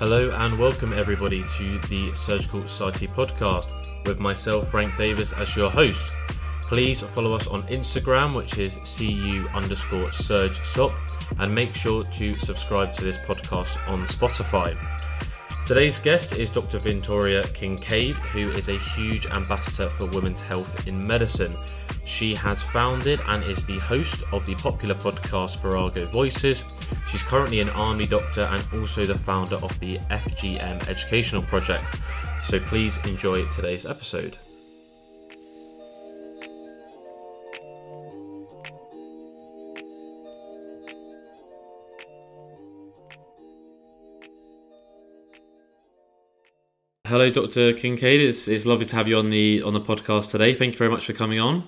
Hello and welcome everybody to the Surgical Society podcast with myself, Frank Davis, as your host. Please follow us on Instagram, which is cu underscore surge soc, and make sure to subscribe to this podcast on Spotify. Today's guest is Dr. Victoria Kinkaid, who is a huge ambassador for women's health in medicine. She has founded and is the host of the popular podcast Virago Voices. She's currently an army doctor and also the founder of the FGM Educational Project. So please enjoy today's episode. Hello, Dr. Kinkaid. It's, it's lovely to have you on the on the podcast today. Thank you very much for coming on.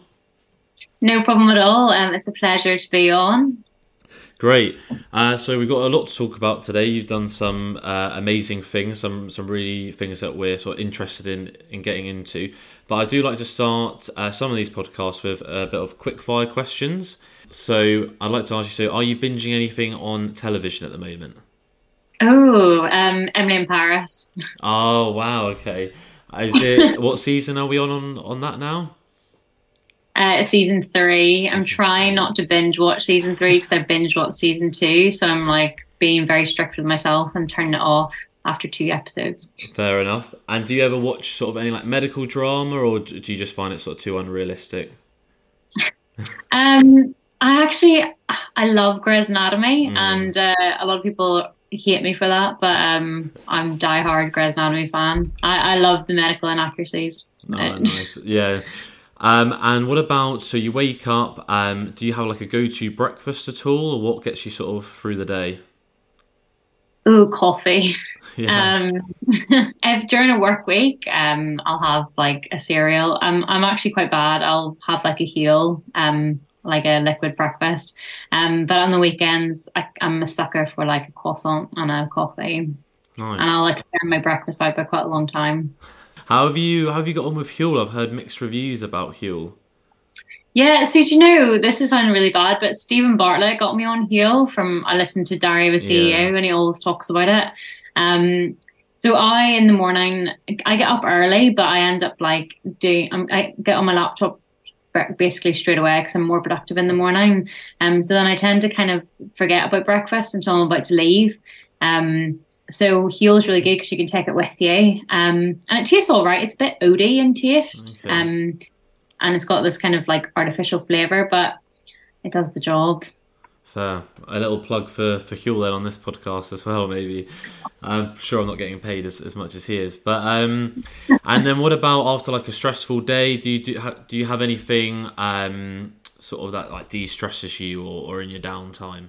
No problem at all. Um, it's a pleasure to be on. Great. Uh, so we've got a lot to talk about today. You've done some uh, amazing things, some some really things that we're sort of interested in in getting into. But I do like to start uh, some of these podcasts with a bit of quick fire questions. So I'd like to ask you: So, are you binging anything on television at the moment? Oh, um, Emily in Paris. Oh wow, okay. Is it what season are we on on, on that now? Uh, season three. Season I'm trying three. not to binge watch season three because I binge watched season two. So I'm like being very strict with myself and turning it off after two episodes. Fair enough. And do you ever watch sort of any like medical drama, or do you just find it sort of too unrealistic? um, I actually I love Grey's Anatomy, mm. and uh, a lot of people hate me for that, but um, I'm die-hard Grey's Anatomy fan. I, I love the medical inaccuracies. Oh, nice. Yeah. Um, and what about so you wake up? Um, do you have like a go-to breakfast at all, or what gets you sort of through the day? Oh, coffee. Yeah. Um, if during a work week, um, I'll have like a cereal. I'm I'm actually quite bad. I'll have like a Huel. Um, like a liquid breakfast. Um, but on the weekends, I, am a sucker for like a croissant and a coffee. Nice. And I'll like turn my breakfast out by quite a long time. How have you how have you got on with Huel? I've heard mixed reviews about Huel. Yeah, so do you know this is sounding really bad, but Steven Bartlett got me on Huel from I listened to Diary of a CEO yeah. and he always talks about it. Um, so I in the morning I get up early, but I end up like doing I get on my laptop basically straight away because I'm more productive in the morning. Um, so then I tend to kind of forget about breakfast until I'm about to leave. Um, so is really good because you can take it with you. Um, and it tastes all right. It's a bit oaty in taste. Okay. Um, and it's got this kind of like artificial flavor, but it does the job. Fair. A little plug for for Huel then on this podcast as well. Maybe I'm sure I'm not getting paid as, as much as he is. But um, and then what about after like a stressful day? Do you do do you have anything um sort of that like de stresses you or, or in your downtime?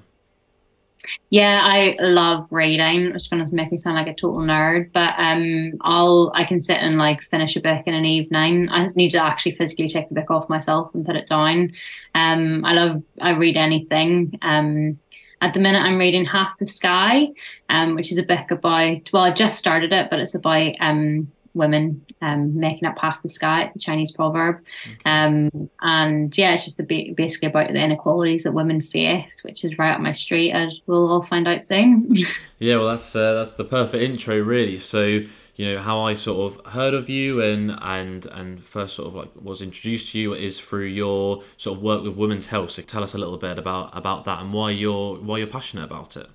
Yeah, I love reading. It's going to make me sound like a total nerd, but um, I'll I can sit and like finish a book in an evening. I just need to actually physically take the book off myself and put it down. Um, I love I read anything. Um, at the minute, I'm reading Half the Sky, um, which is a book about. Well, I just started it, but it's about um women um, making up half the sky. It's a Chinese proverb. Okay. Um, and yeah, it's just a basically about the inequalities that women face, which is right up my street, as we'll all find out soon. yeah, well, that's uh, that's the perfect intro, really. So you know how I sort of heard of you and and and first sort of like was introduced to you is through your sort of work with women's health. So tell us a little bit about about that and why you're why you're passionate about it.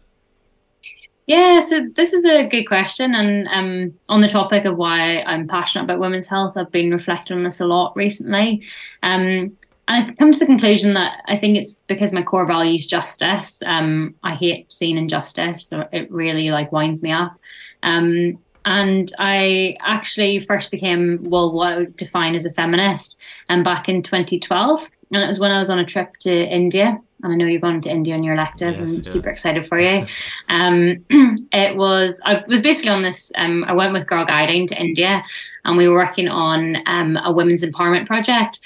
Yeah, so this is a good question. And um, on the topic of why I'm passionate about women's health, I've been reflecting on this a lot recently. Um, and I've come to the conclusion that I think it's because my core value is justice. Um, I hate seeing injustice. So it really like winds me up. Um, and I actually first became, well, what I would define as a feminist um, back in 2012. And it was when I was on a trip to India and I know you're going to India on your elective. Yes, I'm yeah. super excited for you. Um, it was I was basically on this. Um, I went with Girl Guiding to India, and we were working on um, a women's empowerment project.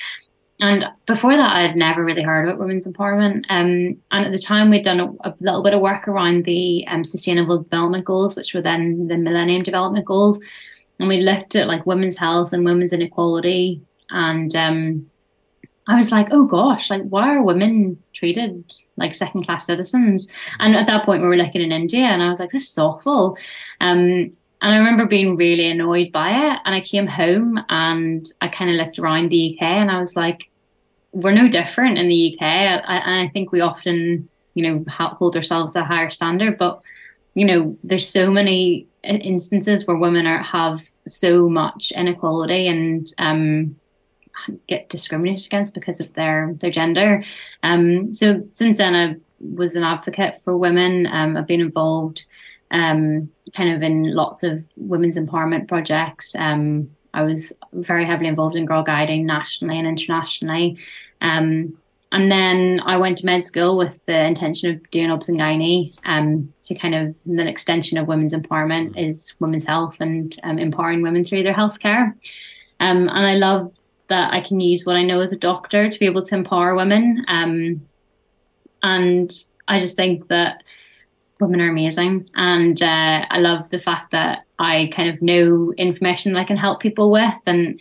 And before that, I had never really heard about women's empowerment. Um, and at the time, we'd done a, a little bit of work around the um, Sustainable Development Goals, which were then the Millennium Development Goals, and we looked at like women's health and women's inequality and um, I was like, oh gosh, like why are women treated like second class citizens? And at that point, we were looking in India, and I was like, this is awful. Um, and I remember being really annoyed by it. And I came home and I kind of looked around the UK, and I was like, we're no different in the UK. I, and I think we often, you know, hold ourselves to a higher standard, but you know, there's so many instances where women are have so much inequality and um get discriminated against because of their their gender. Um, so since then, I was an advocate for women. Um, I've been involved um, kind of in lots of women's empowerment projects. Um, I was very heavily involved in Girl Guiding nationally and internationally. Um, and then I went to med school with the intention of doing obs and gynae um, to kind of an extension of women's empowerment is women's health and empowering women through their healthcare. Um, and I love that I can use what I know as a doctor to be able to empower women. Um, and I just think that women are amazing. And uh, I love the fact that I kind of know information that I can help people with. And,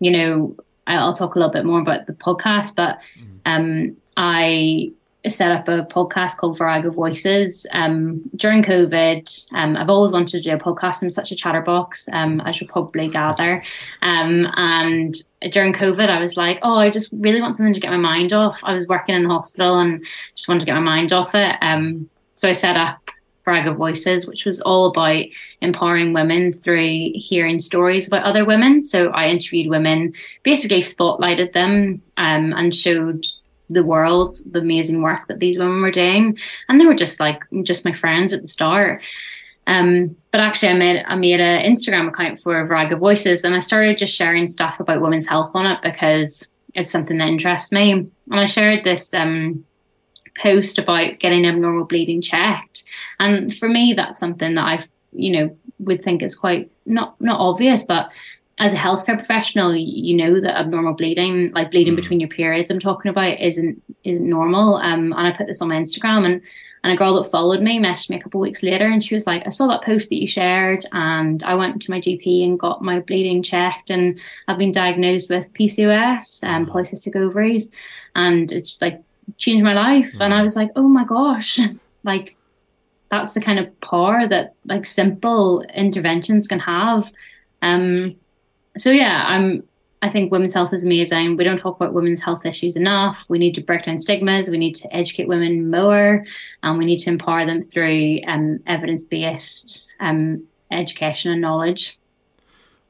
you know, I'll talk a little bit more about the podcast, but mm-hmm. um, I set up a podcast called Virago Voices um, during COVID. Um, I've always wanted to do a podcast. I'm such a chatterbox, um, as you'll probably gather. Um, and during COVID, I was like, oh, I just really want something to get my mind off. I was working in the hospital and just wanted to get my mind off it. Um, so I set up Virago Voices, which was all about empowering women through hearing stories about other women. So I interviewed women, basically spotlighted them um, and showed the world the amazing work that these women were doing. And they were just like just my friends at the start. Um, but actually I made I made an Instagram account for Virago Voices and I started just sharing stuff about women's health on it because it's something that interests me. And I shared this um, post about getting abnormal bleeding checked. And for me that's something that I've you know would think is quite not not obvious but as a healthcare professional, you know that abnormal bleeding, like bleeding mm. between your periods, I'm talking about, isn't isn't normal. Um, and I put this on my Instagram, and and a girl that followed me messaged me a couple of weeks later, and she was like, "I saw that post that you shared, and I went to my GP and got my bleeding checked, and I've been diagnosed with PCOS, um, mm. polycystic ovaries, and it's like changed my life." Mm. And I was like, "Oh my gosh!" like that's the kind of power that like simple interventions can have. Um, so yeah, I'm. I think women's health is amazing. We don't talk about women's health issues enough. We need to break down stigmas. We need to educate women more, and we need to empower them through um, evidence-based um, education and knowledge.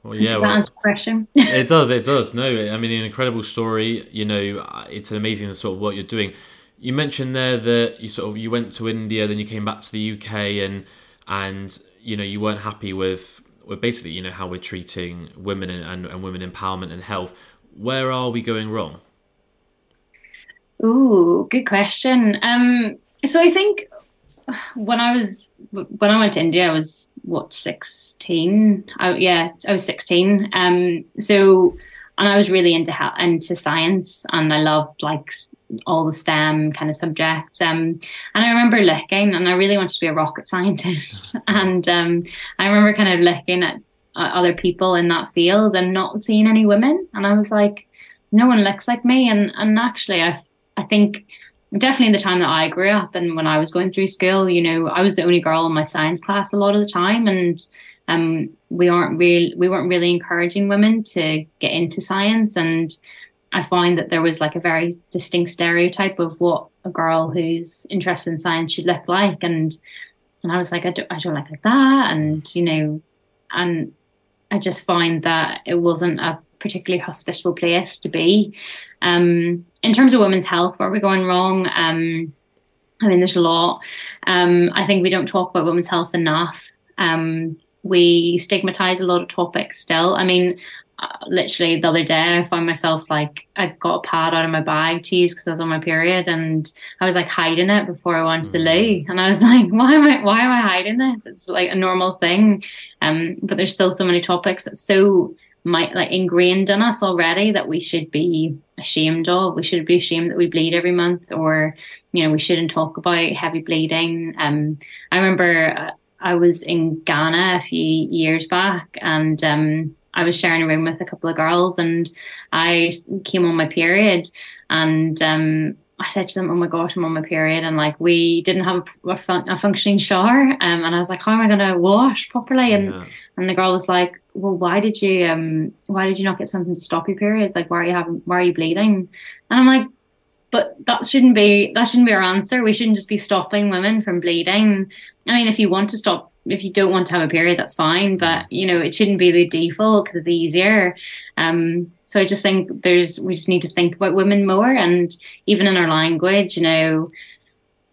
Well, yeah, well, question. it does. It does. No, I mean, an incredible story. You know, it's an amazing sort of what you're doing. You mentioned there that you sort of you went to India, then you came back to the UK, and and you know you weren't happy with well, basically, you know, how we're treating women and, and, and women empowerment and health. Where are we going wrong? Ooh, good question. Um, so I think when I was when I went to India, I was what sixteen. I, yeah, I was sixteen. Um, so and I was really into how into science, and I loved like all the STEM kind of subjects. Um, and I remember looking, and I really wanted to be a rocket scientist. and um, I remember kind of looking at other people in that field and not seeing any women. And I was like, no one looks like me. And and actually, I I think definitely the time that I grew up and when I was going through school, you know, I was the only girl in my science class a lot of the time, and um, we aren't really we weren't really encouraging women to get into science and I find that there was like a very distinct stereotype of what a girl who's interested in science should look like, and and I was like, I don't, I don't like that, and you know, and I just find that it wasn't a particularly hospitable place to be. Um, in terms of women's health, where are we going wrong? Um, I mean, there's a lot. Um, I think we don't talk about women's health enough. Um, we stigmatize a lot of topics still. I mean, literally the other day I found myself like I got a pad out of my bag to use because I was on my period and I was like hiding it before I went to the loo. Mm. and I was like why am I why am I hiding this? It's like a normal thing. Um but there's still so many topics that's so might like ingrained in us already that we should be ashamed of. We should be ashamed that we bleed every month or you know we shouldn't talk about heavy bleeding. Um I remember uh, I was in Ghana a few years back and um I was sharing a room with a couple of girls, and I came on my period, and um, I said to them, "Oh my gosh, I'm on my period," and like we didn't have a, fun- a functioning shower, um, and I was like, "How am I going to wash properly?" And yeah. and the girl was like, "Well, why did you um why did you not get something to stop your periods? Like, why are you having why are you bleeding?" And I'm like, "But that shouldn't be that shouldn't be our answer. We shouldn't just be stopping women from bleeding. I mean, if you want to stop if you don't want to have a period, that's fine. But you know, it shouldn't be the default because it's easier. Um, so I just think there's we just need to think about women more, and even in our language, you know.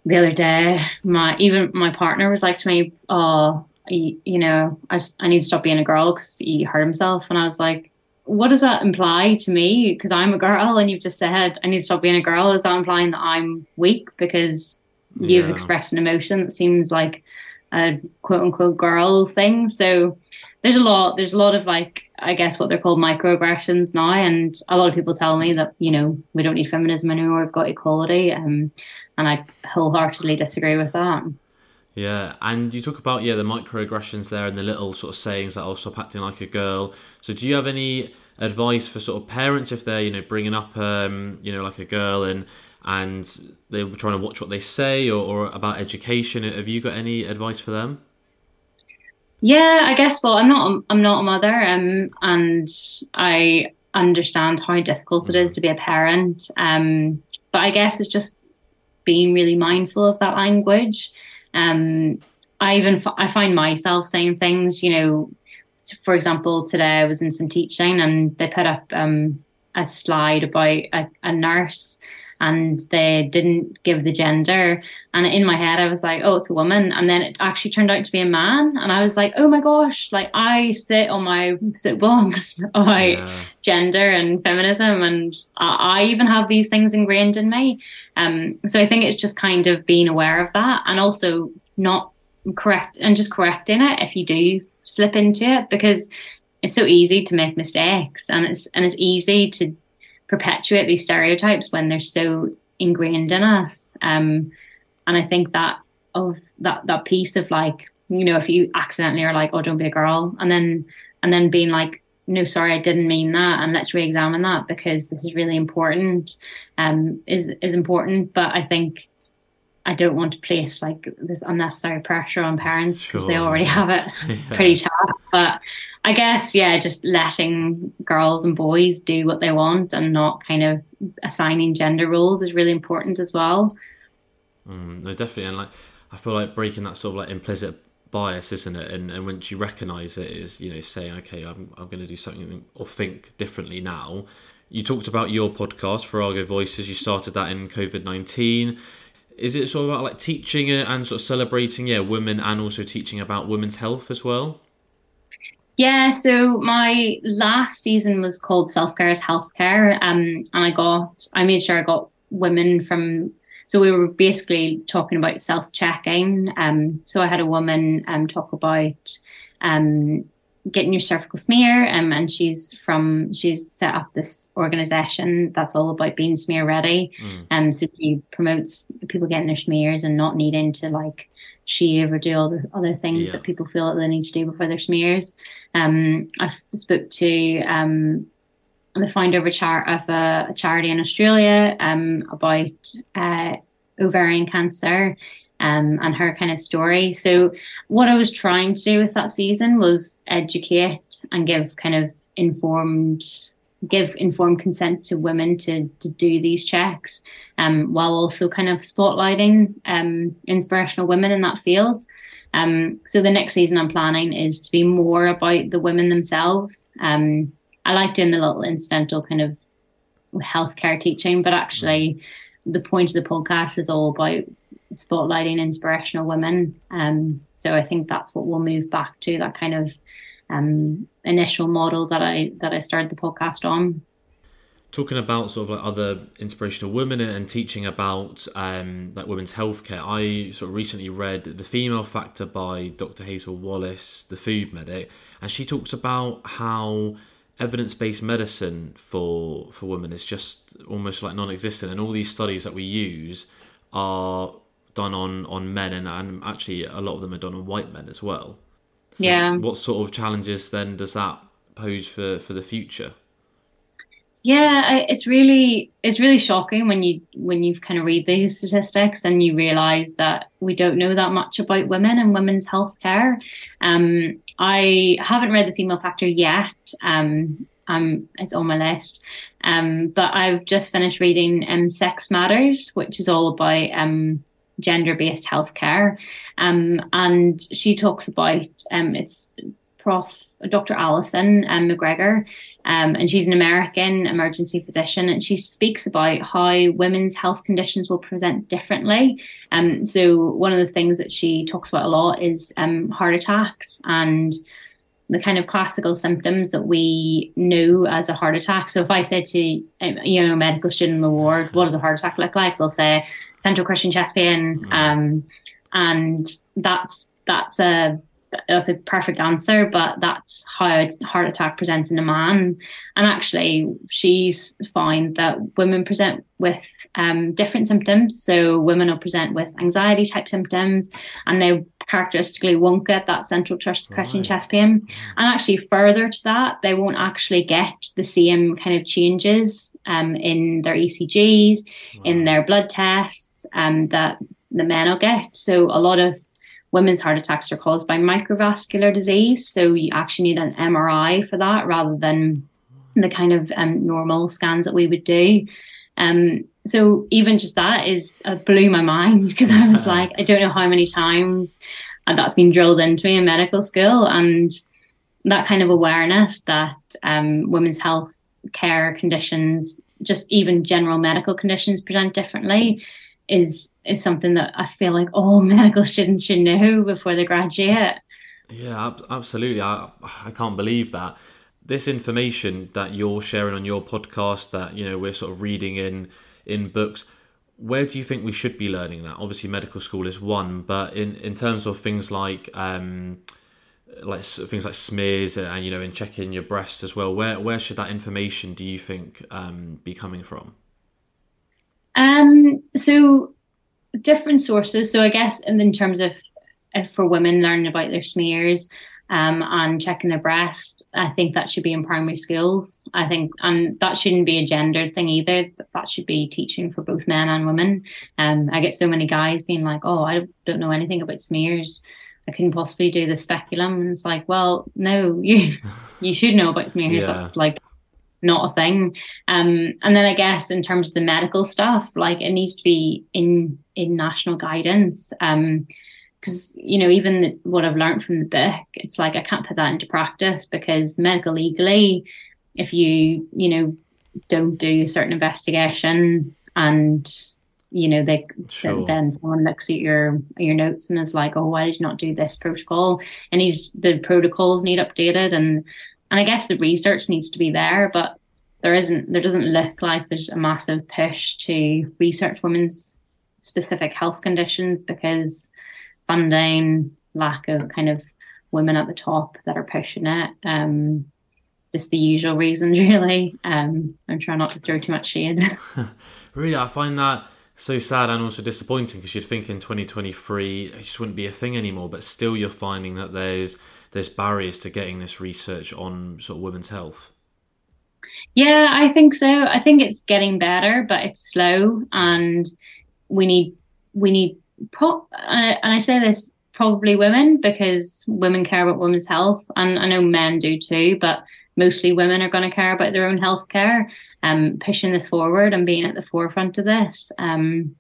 The other day, my even my partner was like to me, "Oh, you, you know, I I need to stop being a girl because he hurt himself," and I was like, what does that imply to me? Because I'm a girl, and you've just said I need to stop being a girl. Is that implying that I'm weak because you've yeah. expressed an emotion that seems like a quote unquote girl thing. So there's a lot there's a lot of like I guess what they're called microaggressions now and a lot of people tell me that, you know, we don't need feminism anymore, we've got equality. Um, and I wholeheartedly disagree with that. Yeah, and you talk about yeah the microaggressions there and the little sort of sayings that I'll stop acting like a girl. So do you have any advice for sort of parents if they're you know bringing up um you know like a girl and and they were trying to watch what they say or, or about education. Have you got any advice for them? Yeah, I guess. Well, I'm not. I'm not a mother, um, and I understand how difficult it is mm. to be a parent. Um, but I guess it's just being really mindful of that language. Um, I even f- I find myself saying things. You know, for example, today I was in some teaching and they put up um, a slide about a, a nurse and they didn't give the gender. And in my head, I was like, oh, it's a woman. And then it actually turned out to be a man. And I was like, oh my gosh, like I sit on my soapbox about yeah. gender and feminism. And I, I even have these things ingrained in me. Um, so I think it's just kind of being aware of that and also not correct and just correcting it if you do slip into it because it's so easy to make mistakes and it's and it's easy to perpetuate these stereotypes when they're so ingrained in us. Um, and I think that of that that piece of like, you know, if you accidentally are like, oh, don't be a girl, and then and then being like, no, sorry, I didn't mean that, and let's re-examine that because this is really important. Um, is is important, but I think I don't want to place like this unnecessary pressure on parents because sure. they already have it yeah. pretty tough. But I guess, yeah, just letting girls and boys do what they want and not kind of assigning gender roles is really important as well. Mm, no, definitely. And like, I feel like breaking that sort of like implicit bias, isn't it? And and once you recognise it, is you know saying, okay, I'm I'm going to do something or think differently now. You talked about your podcast, Virago Voices. You started that in COVID nineteen. Is it sort of about like teaching and sort of celebrating, yeah, women and also teaching about women's health as well? Yeah, so my last season was called Self Care is Healthcare. Um, and I got, I made sure I got women from, so we were basically talking about self checking. Um, so I had a woman um, talk about um, getting your cervical smear um, and she's from she's set up this organization that's all about being smear ready and mm. um, so she promotes people getting their smears and not needing to like shave or do all the other things yeah. that people feel that they need to do before their smears. Um, I've spoke to um, the founder of a, char- of a, a charity in Australia um, about uh, ovarian cancer. Um, and her kind of story. So, what I was trying to do with that season was educate and give kind of informed give informed consent to women to to do these checks, um, while also kind of spotlighting um, inspirational women in that field. Um, so the next season I'm planning is to be more about the women themselves. Um, I like doing the little incidental kind of healthcare teaching, but actually the point of the podcast is all about spotlighting inspirational women. Um, so I think that's what we'll move back to that kind of um, initial model that I that I started the podcast on. Talking about sort of like other inspirational women and teaching about um, like women's healthcare, I sort of recently read The Female Factor by Dr. Hazel Wallace, the food medic, and she talks about how evidence-based medicine for for women is just almost like non-existent, and all these studies that we use are done on on men, and, and actually a lot of them are done on white men as well. So yeah. What sort of challenges then does that pose for for the future? Yeah, I, it's really it's really shocking when you when you kind of read these statistics and you realize that we don't know that much about women and women's health care. Um, I haven't read the female factor yet. Um, um, it's on my list. Um, but I've just finished reading um, Sex Matters, which is all about um, gender-based healthcare, um, and she talks about um, it's Prof. Dr. Alyson um, McGregor, um, and she's an American emergency physician, and she speaks about how women's health conditions will present differently. Um, so one of the things that she talks about a lot is um, heart attacks and the kind of classical symptoms that we know as a heart attack. So if I said to um, you know a medical student in the ward, what does a heart attack look like? They'll say central crushing chest pain, mm. um, and that's that's a that's a perfect answer, but that's how a heart attack presents in a man. And actually, she's found that women present with um, different symptoms. So women will present with anxiety type symptoms, and they characteristically won't get that central chest, right. chest pain. And actually, further to that, they won't actually get the same kind of changes um, in their ECGs, wow. in their blood tests um, that the men will get. So a lot of women's heart attacks are caused by microvascular disease. So you actually need an MRI for that rather than the kind of um, normal scans that we would do. Um, so even just that is uh, blew my mind because I was like, I don't know how many times that's been drilled into me in medical school, and that kind of awareness that um, women's health care conditions, just even general medical conditions, present differently is is something that I feel like all medical students should know before they graduate. Yeah, absolutely. I I can't believe that this information that you're sharing on your podcast that you know we're sort of reading in in books. Where do you think we should be learning that? Obviously, medical school is one, but in in terms of things like um, like things like smears and you know in checking your breast as well, where where should that information do you think um, be coming from? Um, so different sources. So I guess in, in terms of for women learning about their smears um, and checking their breast, I think that should be in primary schools. I think, and that shouldn't be a gendered thing either. That should be teaching for both men and women. Um, I get so many guys being like, "Oh, I don't know anything about smears." I couldn't possibly do the speculum. And it's like, well, no, you you should know about smears. Yeah. That's like not a thing. Um, and then I guess in terms of the medical stuff, like it needs to be in in national guidance. Um, because you know even what I've learned from the book, it's like I can't put that into practice because medical legally, if you you know don't do a certain investigation and you know they sure. then someone looks at your your notes and is like oh why did you not do this protocol and he's the protocols need updated and and I guess the research needs to be there, but there isn't. There doesn't look like there's a massive push to research women's specific health conditions because funding, lack of kind of women at the top that are pushing it. Um, just the usual reasons, really. Um, I'm trying not to throw too much shade. really, I find that so sad and also disappointing because you'd think in 2023 it just wouldn't be a thing anymore, but still you're finding that there's there's barriers to getting this research on sort of women's health? Yeah, I think so. I think it's getting better, but it's slow, and we need we need pro- and I say this probably women because women care about women's health, and I know men do too, but mostly women are going to care about their own health care. Um, pushing this forward and being at the forefront of this. Um,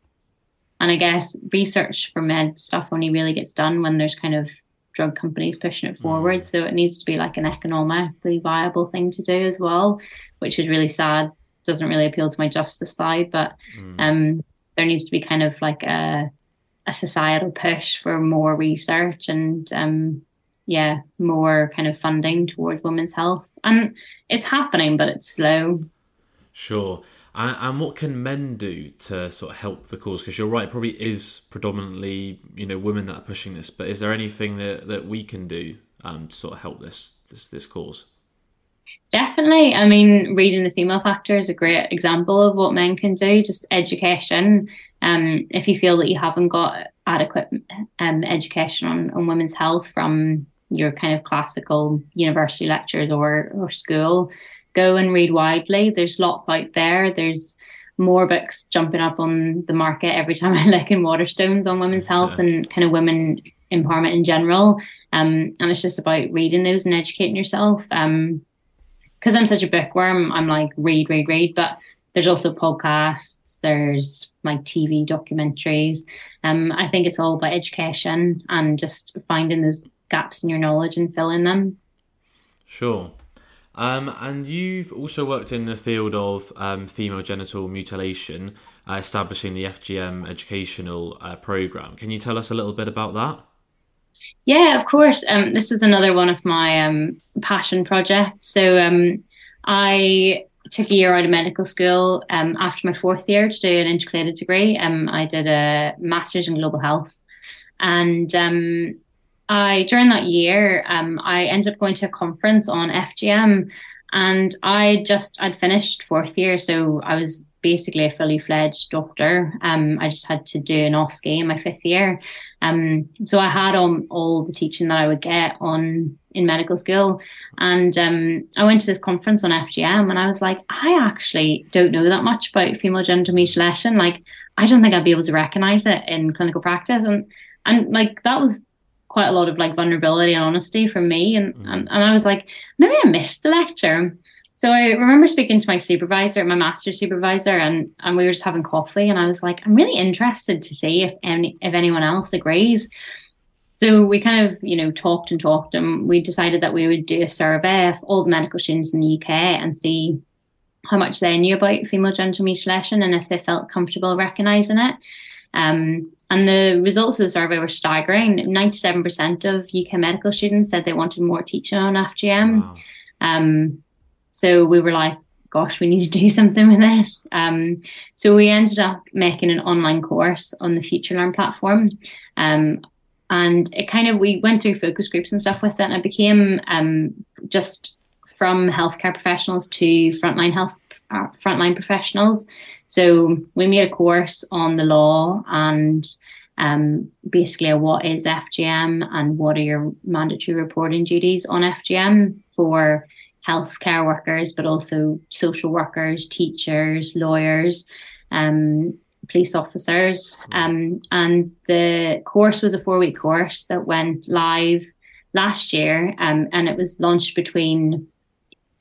and I guess research for med stuff only really gets done when there's kind of drug companies pushing it forward. Mm. So it needs to be like an economically viable thing to do as well, which is really sad. Doesn't really appeal to my justice side, but mm. um, there needs to be kind of like a a societal push for more research and um, yeah, more kind of funding towards women's health. And it's happening, but it's slow. Sure. And, what can men do to sort of help the cause? Because you're right, it probably is predominantly you know women that are pushing this. But is there anything that, that we can do um, to sort of help this this this cause? Definitely. I mean, reading the female factor is a great example of what men can do. Just education. Um, if you feel that you haven't got adequate um, education on, on women's health from your kind of classical university lectures or or school. Go and read widely. There's lots out there. There's more books jumping up on the market every time I look in Waterstones on women's health yeah. and kind of women empowerment in general. Um, and it's just about reading those and educating yourself. Um, because I'm such a bookworm, I'm like read, read, read. But there's also podcasts, there's like TV documentaries. Um, I think it's all about education and just finding those gaps in your knowledge and filling them. Sure. Um, and you've also worked in the field of um, female genital mutilation, uh, establishing the FGM educational uh, program. Can you tell us a little bit about that? Yeah, of course. Um, this was another one of my um, passion projects. So um, I took a year out of medical school um, after my fourth year to do an integrated degree. Um, I did a master's in global health, and um, I during that year I ended up going to a conference on FGM, and I just I'd finished fourth year, so I was basically a fully fledged doctor. Um, I just had to do an OSCE in my fifth year. Um, so I had on all the teaching that I would get on in medical school. And um, I went to this conference on FGM and I was like, I actually don't know that much about female genital mutilation. Like, I don't think I'd be able to recognize it in clinical practice. And and like that was quite a lot of like vulnerability and honesty from me. And, mm. and, and I was like, maybe I missed the lecture. So I remember speaking to my supervisor, my master supervisor, and and we were just having coffee, and I was like, I'm really interested to see if any if anyone else agrees. So we kind of, you know, talked and talked, and we decided that we would do a survey of all the medical students in the UK and see how much they knew about female genital mutilation and if they felt comfortable recognizing it. Um, and the results of the survey were staggering. 97% of UK medical students said they wanted more teaching on FGM. Wow. Um, so we were like, gosh, we need to do something with this. Um, so we ended up making an online course on the FutureLearn platform. Um, and it kind of, we went through focus groups and stuff with it, and it became um, just from healthcare professionals to frontline health, uh, frontline professionals. So we made a course on the law and um, basically what is FGM and what are your mandatory reporting duties on FGM for healthcare workers, but also social workers, teachers, lawyers, um, police officers. Um, and the course was a four week course that went live last year, um, and it was launched between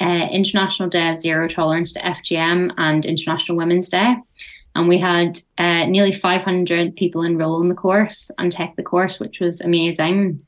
uh, International Day of Zero Tolerance to FGM and International Women's Day. And we had uh, nearly 500 people enroll in the course and take the course, which was amazing.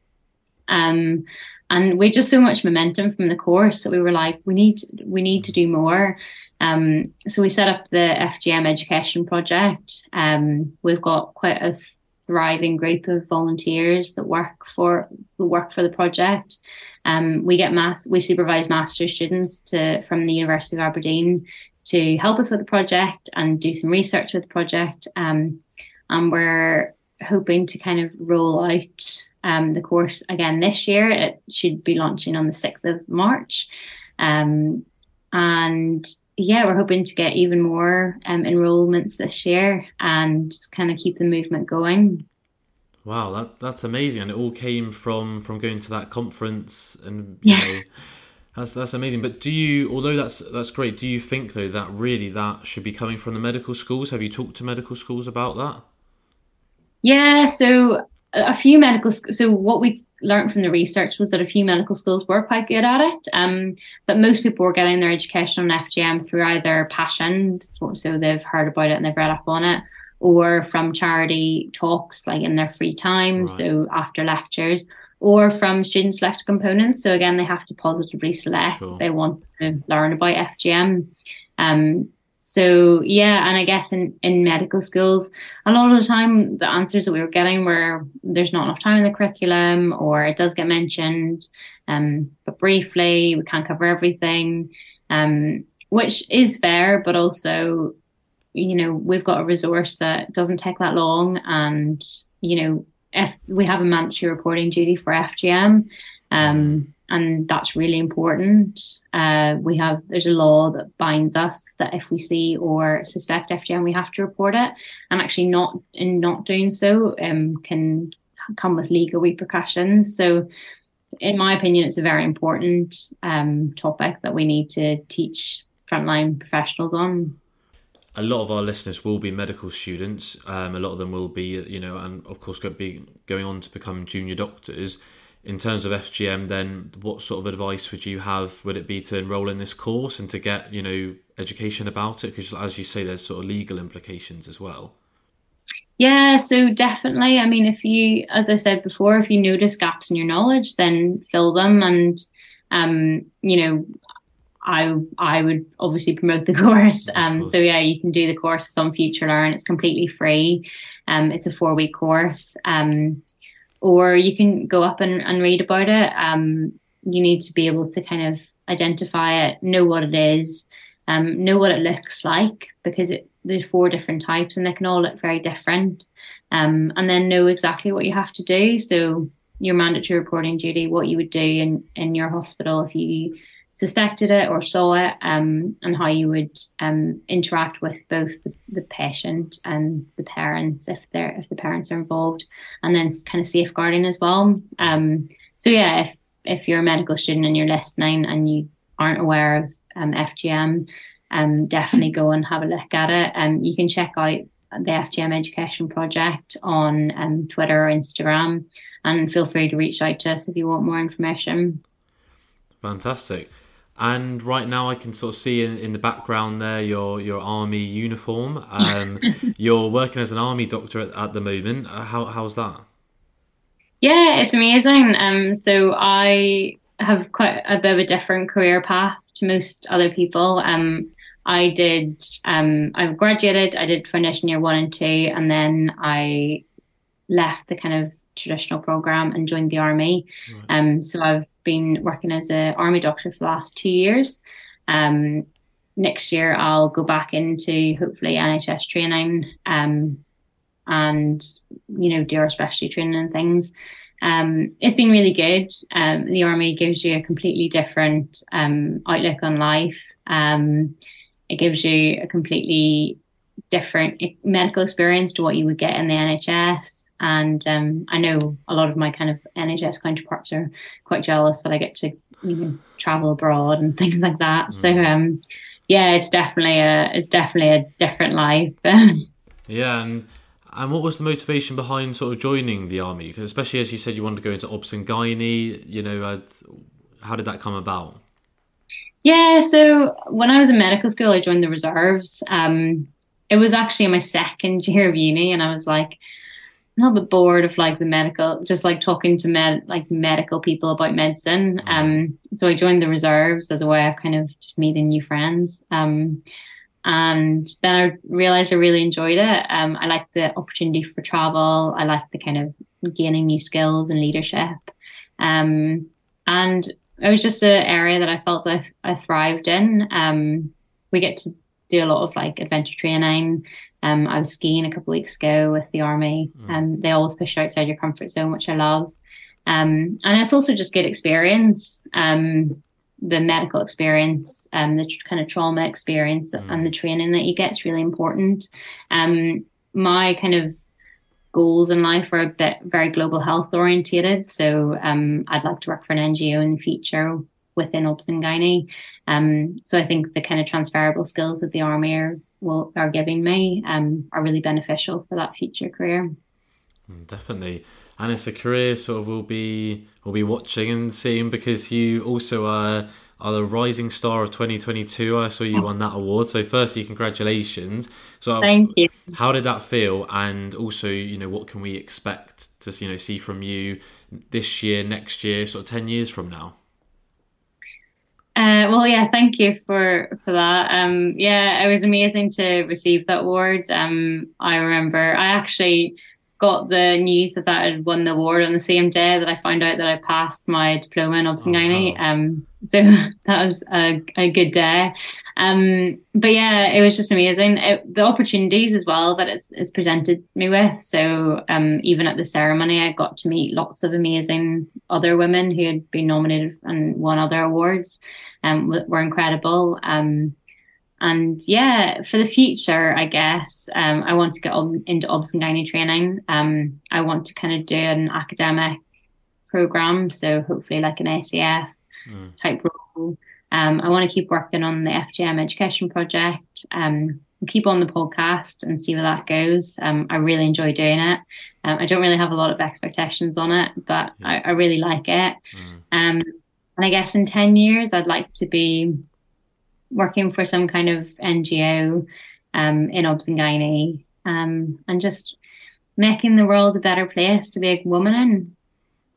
Um, and we just so much momentum from the course that we were like we need we need to do more. Um, so we set up the fgm education project. Um, we've got quite a thriving group of volunteers that work for who work for the project. Um, we get mass we supervise master students to from the university of aberdeen to help us with the project and do some research with the project. Um, and we're hoping to kind of roll out um, the course again this year. It should be launching on the 6th of March. Um, and yeah, we're hoping to get even more um, enrollments this year and kind of keep the movement going. Wow, that's that's amazing, and it all came from from going to that conference, and you yeah. know, that's that's amazing. But do you, although that's that's great, do you think though that really that should be coming from the medical schools? Have you talked to medical schools about that? Yeah, so a few medical so what we learned from the research was that a few medical schools were quite good at it um, but most people were getting their education on fgm through either passion so they've heard about it and they've read up on it or from charity talks like in their free time right. so after lectures or from student selected components so again they have to positively select sure. they want to learn about fgm um, so yeah, and I guess in, in medical schools, a lot of the time the answers that we were getting were there's not enough time in the curriculum, or it does get mentioned, um, but briefly we can't cover everything, um, which is fair, but also, you know, we've got a resource that doesn't take that long, and you know, if we have a mandatory reporting duty for FGM, um, and that's really important. Uh, we have there's a law that binds us that if we see or suspect FGM, we have to report it, and actually not in not doing so um, can come with legal repercussions. So in my opinion, it's a very important um, topic that we need to teach frontline professionals on. A lot of our listeners will be medical students. Um, a lot of them will be, you know, and of course, be going on to become junior doctors. In terms of FGM, then what sort of advice would you have? Would it be to enrol in this course and to get, you know, education about it? Because as you say, there's sort of legal implications as well. Yeah, so definitely. I mean, if you, as I said before, if you notice gaps in your knowledge, then fill them. And, um, you know, I I would obviously promote the course. Um, so yeah, you can do the course on Future Learn. It's completely free. Um, it's a four week course. Um, or you can go up and, and read about it. Um, you need to be able to kind of identify it, know what it is, um, know what it looks like because it there's four different types and they can all look very different. Um, and then know exactly what you have to do. So your mandatory reporting duty, what you would do in, in your hospital if you suspected it or saw it, um, and how you would um, interact with both the, the patient and the parents if they're if the parents are involved, and then kind of safeguarding as well. Um, so yeah, if if you're a medical student and you're listening and you aren't aware of um, FGM, um, definitely go and have a look at it. Um, you can check out the FGM Education Project on um, Twitter or Instagram, and feel free to reach out to us if you want more information. Fantastic. And right now, I can sort of see in, in the background there your your army uniform. Um, you're working as an army doctor at, at the moment. Uh, how how's that? Yeah, it's amazing. Um, so I have quite a bit of a different career path to most other people. Um, I did, um, I graduated, I did foundation year one and two, and then I left the kind of traditional program and joined the army. Right. Um, so I've been working as an army doctor for the last two years. Um, next year I'll go back into hopefully NHS training, um, and you know do our specialty training and things. Um, it's been really good. Um, the army gives you a completely different um, outlook on life. Um, it gives you a completely different medical experience to what you would get in the NHS. And um, I know a lot of my kind of NHS counterparts are quite jealous that I get to you know, travel abroad and things like that. Mm. So um, yeah, it's definitely a it's definitely a different life. yeah, and and what was the motivation behind sort of joining the army? Because especially as you said, you wanted to go into Obs and gynae. You know, uh, how did that come about? Yeah, so when I was in medical school, I joined the reserves. Um, it was actually in my second year of uni, and I was like, little bit bored of like the medical, just like talking to med, like medical people about medicine. Mm-hmm. Um, so I joined the reserves as a way of kind of just meeting new friends. Um, and then I realized I really enjoyed it. Um, I liked the opportunity for travel. I liked the kind of gaining new skills and leadership. Um, and it was just an area that I felt I, I thrived in. Um, we get to do a lot of like adventure training. Um, I was skiing a couple weeks ago with the army, and mm. um, they always push you outside your comfort zone, which I love. Um, and it's also just good experience. Um, the medical experience, um, the tr- kind of trauma experience, mm. and the training that you get is really important. Um, my kind of goals in life are a bit very global health orientated. So um, I'd like to work for an NGO in the future within Obs and Gynae. Um, so I think the kind of transferable skills that the army are, will, are giving me um, are really beneficial for that future career. Mm, definitely. And it's a career sort of we'll be we'll be watching and seeing because you also are are the rising star of 2022. I saw you won that award. So, firstly, congratulations. So, thank you. How did that feel? And also, you know, what can we expect to you know see from you this year, next year, sort of 10 years from now? Uh, well, yeah, thank you for for that. Um, yeah, it was amazing to receive that award. Um, I remember I actually got the news that I had won the award on the same day that I found out that I passed my diploma in Obs and Gynae. Oh, wow. Um, so that was a, a good day. Um, but yeah, it was just amazing. It, the opportunities as well that it's, it's presented me with. So um, even at the ceremony, I got to meet lots of amazing other women who had been nominated and won other awards. Um, were incredible. Um, and yeah, for the future, I guess um, I want to get on into obs and gynae training. Um, I want to kind of do an academic program. So hopefully, like an ACF mm. type role. Um, I want to keep working on the FGM education project. Um, keep on the podcast and see where that goes. Um, I really enjoy doing it. Um, I don't really have a lot of expectations on it, but. I, I, really like it. Mm. Um, and I guess in 10 years, I'd like to be working for some kind of NGO um, in obs and um, and just making the world a better place to be a woman in.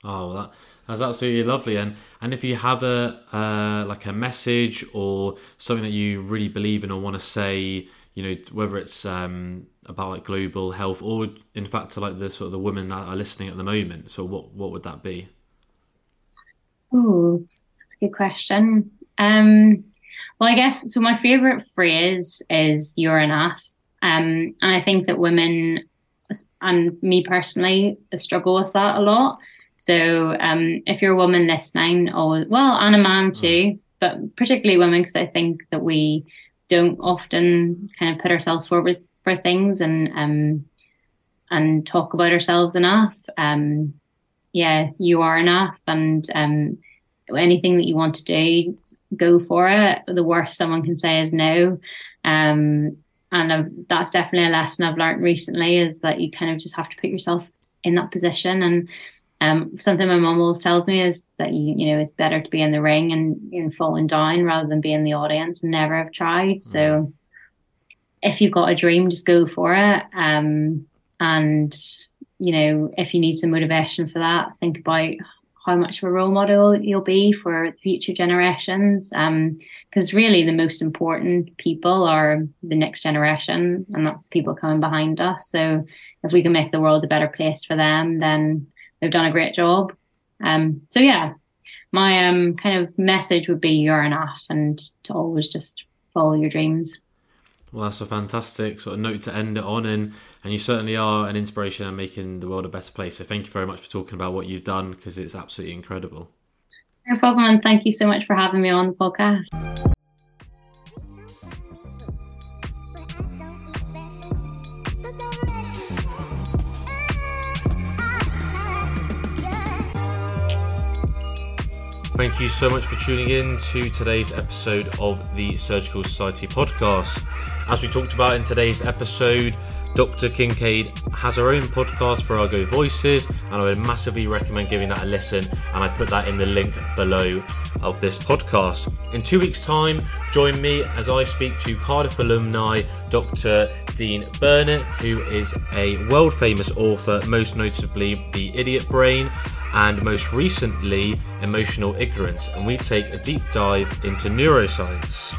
Oh, that, that's absolutely lovely. And and if you have a uh, like a message or something that you really believe in or want to say, you know, whether it's um, about like global health or in fact to like the sort of the women that are listening at the moment. So what what would that be? Oh, that's a good question. Um, well, I guess so. My favorite phrase is "you're enough," um, and I think that women and me personally struggle with that a lot. So, um, if you're a woman listening, or well, and a man mm. too, but particularly women, because I think that we don't often kind of put ourselves forward for things and um, and talk about ourselves enough. Um, yeah, you are enough, and um, anything that you want to do, go for it. The worst someone can say is no. Um, and I've, that's definitely a lesson I've learned recently is that you kind of just have to put yourself in that position. And um, something my mom always tells me is that you you know it's better to be in the ring and know, falling down rather than be in the audience and never have tried. Mm. So if you've got a dream, just go for it. Um, and you know if you need some motivation for that, think about how much of a role model you'll be for future generations. Because um, really, the most important people are the next generation, and that's the people coming behind us. So, if we can make the world a better place for them, then they've done a great job. Um, so, yeah, my um, kind of message would be you're enough, and to always just follow your dreams. Well, that's a fantastic sort of note to end it on, and and you certainly are an inspiration and making the world a better place. So thank you very much for talking about what you've done because it's absolutely incredible. No problem, and thank you so much for having me on the podcast. Thank you so much for tuning in to today's episode of the Surgical Society podcast. As we talked about in today's episode, Dr. Kinkaid has her own podcast Virago Voices, and I would massively recommend giving that a listen. And I put that in the link below of this podcast. In two weeks' time, join me as I speak to Cardiff alumni Dr. Dean Burnett, who is a world famous author, most notably The Idiot Brain and most recently, emotional ignorance. And we take a deep dive into neuroscience.